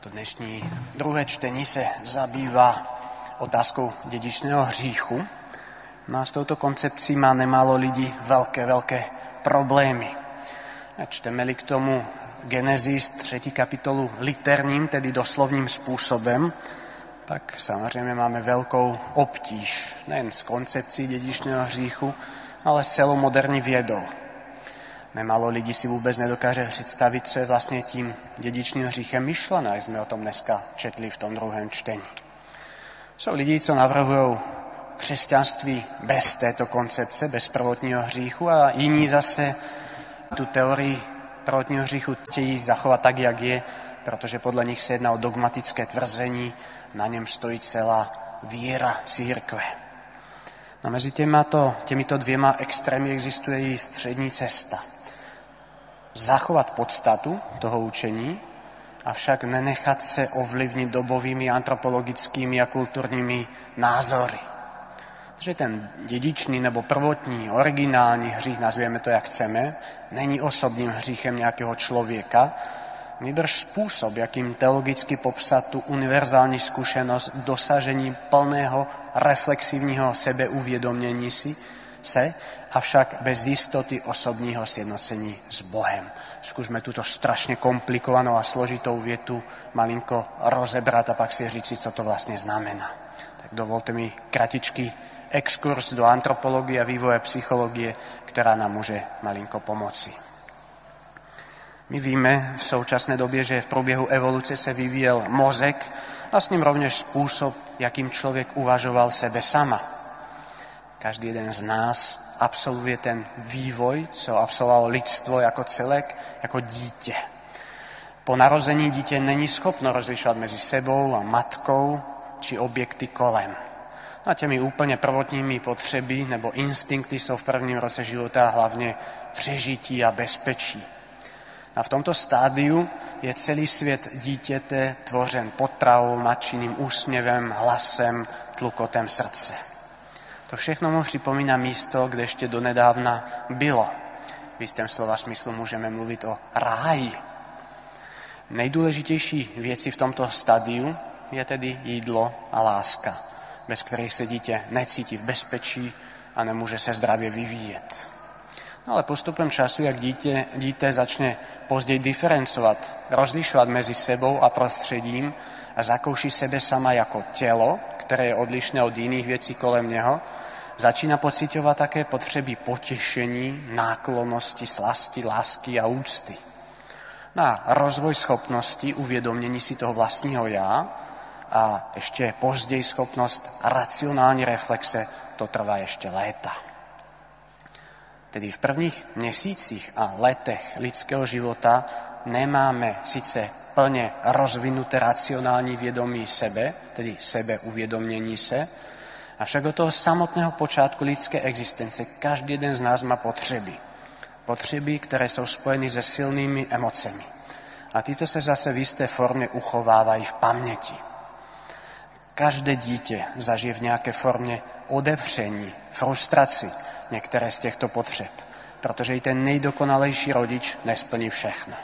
To dnešní druhé čtení se zabývá otázkou dedičného hříchu. No a s touto koncepcí má nemálo lidí velké, velké problémy. A čteme-li k tomu Genesis 3. kapitolu literním, tedy doslovním způsobem, tak samozřejmě máme velkou obtíž nejen s koncepcí dedičného hříchu, ale s celou moderní vědou. Nemálo lidí si vůbec nedokáže představit, co je vlastně tím dědičným hříchem myšlené, jak jsme o tom dneska četli v tom druhém čtení. Jsou lidi, co navrhují křesťanství bez této koncepce, bez prvotního hříchu a jiní zase tu teorii prvotního hříchu chtějí zachovat tak, jak je, protože podle nich se jedná o dogmatické tvrzení, na něm stojí celá víra církve. No mezi těmato, těmito dvěma extrémy existuje i střední cesta. Zachovat podstatu toho učení, avšak nenechat se ovlivnit dobovými antropologickými a kulturními názory. Takže ten dědičný nebo prvotní, originální hřích, nazvěme to jak chceme, není osobním hříchem nějakého člověka, Nýbrž způsob, jakým teologicky popsat tu univerzální zkušenost dosažení plného reflexivního sebeuvědomění si se, avšak bez jistoty osobního sjednocení s Bohem. Zkusme tuto strašně komplikovanou a složitou větu malinko rozebrat a pak si říci, co to vlastně znamená. Tak dovolte mi kratičký exkurs do antropologie a vývoje psychologie, která nám může malinko pomoci. My víme v současné době, že v průběhu evoluce se vyvíjel mozek a s ním rovněž způsob, jakým člověk uvažoval sebe sama. Každý jeden z nás absolvuje ten vývoj, co absolvovalo lidstvo jako celek, jako dítě. Po narození dítě není schopno rozlišovat mezi sebou a matkou či objekty kolem. A těmi úplně prvotními potřeby nebo instinkty jsou v prvním roce života hlavně přežití a bezpečí. A v tomto stádiu je celý svět dítěte tvořen potravou, mačiným úsměvem, hlasem, tlukotem srdce. To všechno mu připomíná místo, kde ještě donedávna bylo. V jistém slova smyslu můžeme mluvit o ráji. Nejdůležitější věci v tomto stadiu je tedy jídlo a láska, bez kterých se dítě necítí v bezpečí a nemůže se zdravě vyvíjet. No ale postupem času, jak dítě, dítě začne později diferencovat, rozlišovat mezi sebou a prostředím a zakouší sebe sama jako tělo, které je odlišné od jiných věcí kolem něho, začíná pocitovat také potřeby potěšení, náklonnosti, slasti, lásky a úcty. Na rozvoj schopnosti uvědomění si toho vlastního já a ještě později schopnost racionální reflexe, to trvá ještě léta. Tedy v prvních měsících a letech lidského života nemáme sice plně rozvinuté racionální vědomí sebe, tedy sebe uvědomění se, avšak od toho samotného počátku lidské existence každý jeden z nás má potřeby. Potřeby, které jsou spojeny se silnými emocemi. A tyto se zase v jisté formě uchovávají v paměti. Každé dítě zažije v nějaké formě odepření, frustraci, některé z těchto potřeb, protože i ten nejdokonalejší rodič nesplní všechno.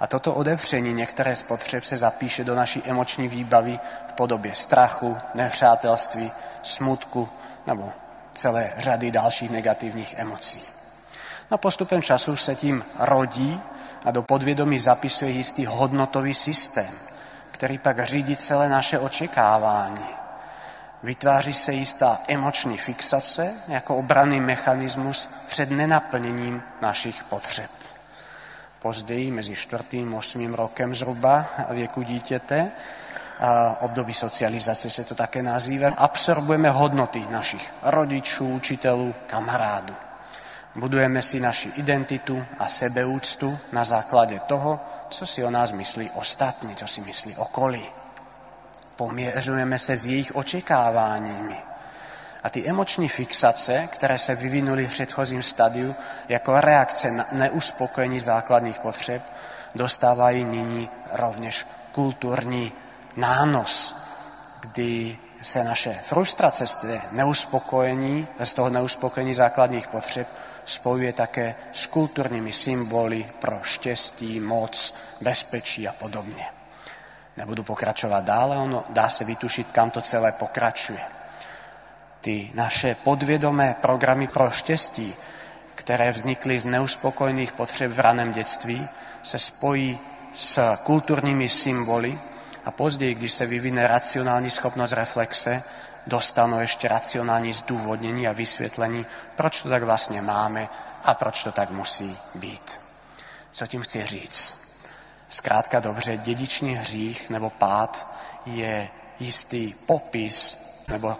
A toto odevření některé z potřeb se zapíše do naší emoční výbavy v podobě strachu, nepřátelství, smutku nebo celé řady dalších negativních emocí. No postupem času se tím rodí a do podvědomí zapisuje jistý hodnotový systém, který pak řídí celé naše očekávání, Vytváří se jistá emoční fixace jako obranný mechanismus před nenaplněním našich potřeb. Později, mezi čtvrtým a osmým rokem zhruba věku dítěte, období socializace se to také nazývá, absorbujeme hodnoty našich rodičů, učitelů, kamarádů. Budujeme si naši identitu a sebeúctu na základě toho, co si o nás myslí ostatní, co si myslí okolí. Poměřujeme se s jejich očekáváními. A ty emoční fixace, které se vyvinuly v předchozím stadiu jako reakce na neuspokojení základních potřeb, dostávají nyní rovněž kulturní nános, kdy se naše frustrace z, neuspokojení, z toho neuspokojení základních potřeb spojuje také s kulturními symboly pro štěstí, moc, bezpečí a podobně. Nebudu pokračovať dále, ono dá sa vytušiť, kam to celé pokračuje. Tí naše podviedomé programy pro štěstí, které vznikly z neuspokojných potřeb v raném detství, se spojí s kultúrnymi symboly a později, když se vyvine racionální schopnosť reflexe, dostanú ešte racionální zdôvodnení a vysvetlení, proč to tak vlastne máme a proč to tak musí byť. Co tím chci říct? Zkrátka dobře, dedičný hřích nebo pád je jistý popis nebo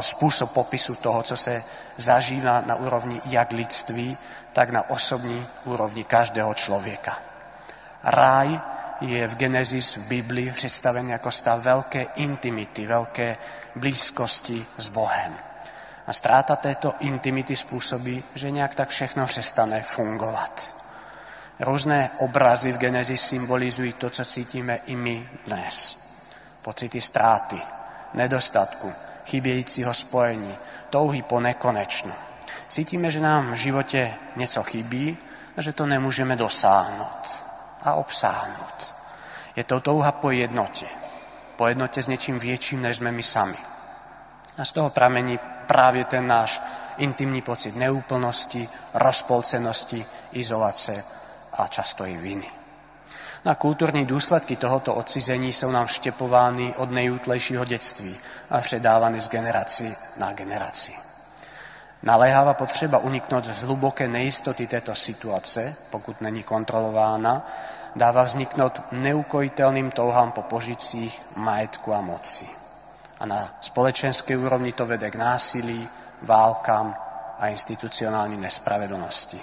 spôsob popisu toho, co se zažíva na úrovni jak lidství, tak na osobní úrovni každého člověka. Ráj je v Genesis v Biblii představený jako stav veľké intimity, veľké blízkosti s Bohem. A stráta této intimity spôsobí, že nejak tak všechno přestane fungovat. Různé obrazy v Genesis symbolizují to, co cítíme i my dnes. Pocity ztráty, nedostatku, chybějícího spojení, touhy po nekonečnu. Cítime, že nám v živote něco chybí a že to nemôžeme dosáhnuť a obsáhnuť. Je to touha po jednote. Po jednote s niečím väčším, než sme my sami. A z toho pramení práve ten náš intimný pocit neúplnosti, rozpolcenosti, izolace a často i viny. Na kultúrne dôsledky tohoto odcizení sú nám vštepovány od nejútlejšího detství a předávané z generácií na generácii. Naléháva potřeba uniknúť z hluboké nejistoty této situace, pokud není kontrolována, dáva vzniknúť neukojiteľným touhám po požicích, majetku a moci. A na společenskej úrovni to vede k násilí, válkam a institucionálnej nespravedlnosti.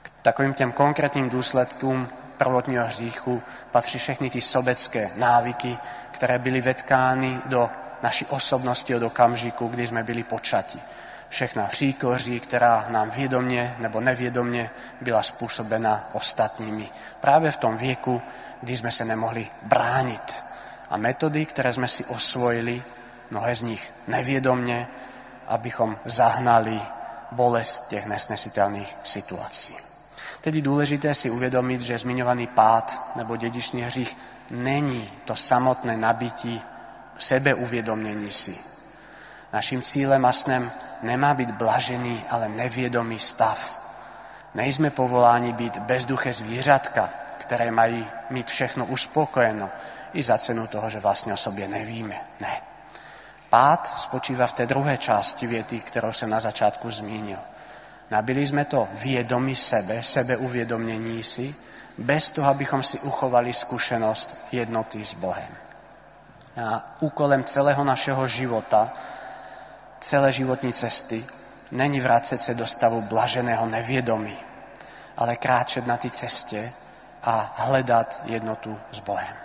K takovým tým konkrétnym dôsledkom prvotního hříchu patří všechny ty sobecké návyky, ktoré byly vetkány do naší osobnosti od okamžiku, kdy sme byli počati všechna příkoří, která nám vědomně nebo nevědomně byla způsobena ostatními. Právě v tom věku, kdy jsme se nemohli bránit. A metody, které jsme si osvojili, mnohé z nich nevědomně, abychom zahnali bolest těch nesnesitelných situací. Tedy důležité si uvědomit, že zmiňovaný pád nebo dedičný hřích není to samotné nabití sebeuvědomění si. Naším cílem a snem nemá byť blažený, ale neviedomý stav. Nejsme povoláni byť bezduché zvířatka, ktoré mají mít všechno uspokojeno i za cenu toho, že vlastne o sobě nevíme. Ne. Pád spočíva v té druhé části věty, kterou jsem na začátku zmínil. Nabili sme to viedomi sebe, sebe uviedomnení si, bez toho, abychom si uchovali skúsenosť jednoty s Bohem. A úkolem celého našeho života celé životní cesty není vrácet se do stavu blaženého neviedomí, ale kráčet na té cestě a hledat jednotu s Bohem.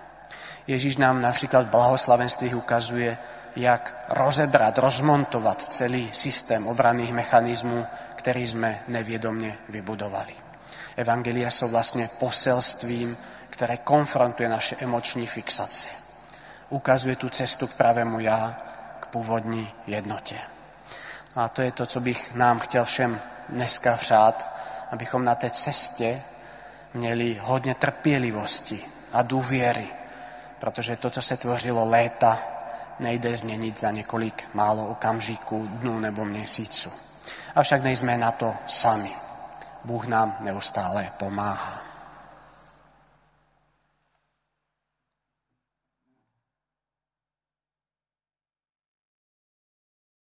Ježíš nám například v blahoslavenstvích ukazuje, jak rozebrat, rozmontovat celý systém obranných mechanizmů, který jsme nevědomně vybudovali. Evangelia jsou vlastně poselstvím, které konfrontuje naše emoční fixace. Ukazuje tu cestu k pravému já, původní jednotě. A to je to, co bych nám chtěl všem dneska přát, abychom na té cestě měli hodně trpělivosti a důvěry, protože to, co se tvořilo léta, nejde změnit za několik málo okamžiků, dnů nebo měsíců. Avšak nejsme na to sami. Bůh nám neustále pomáhá.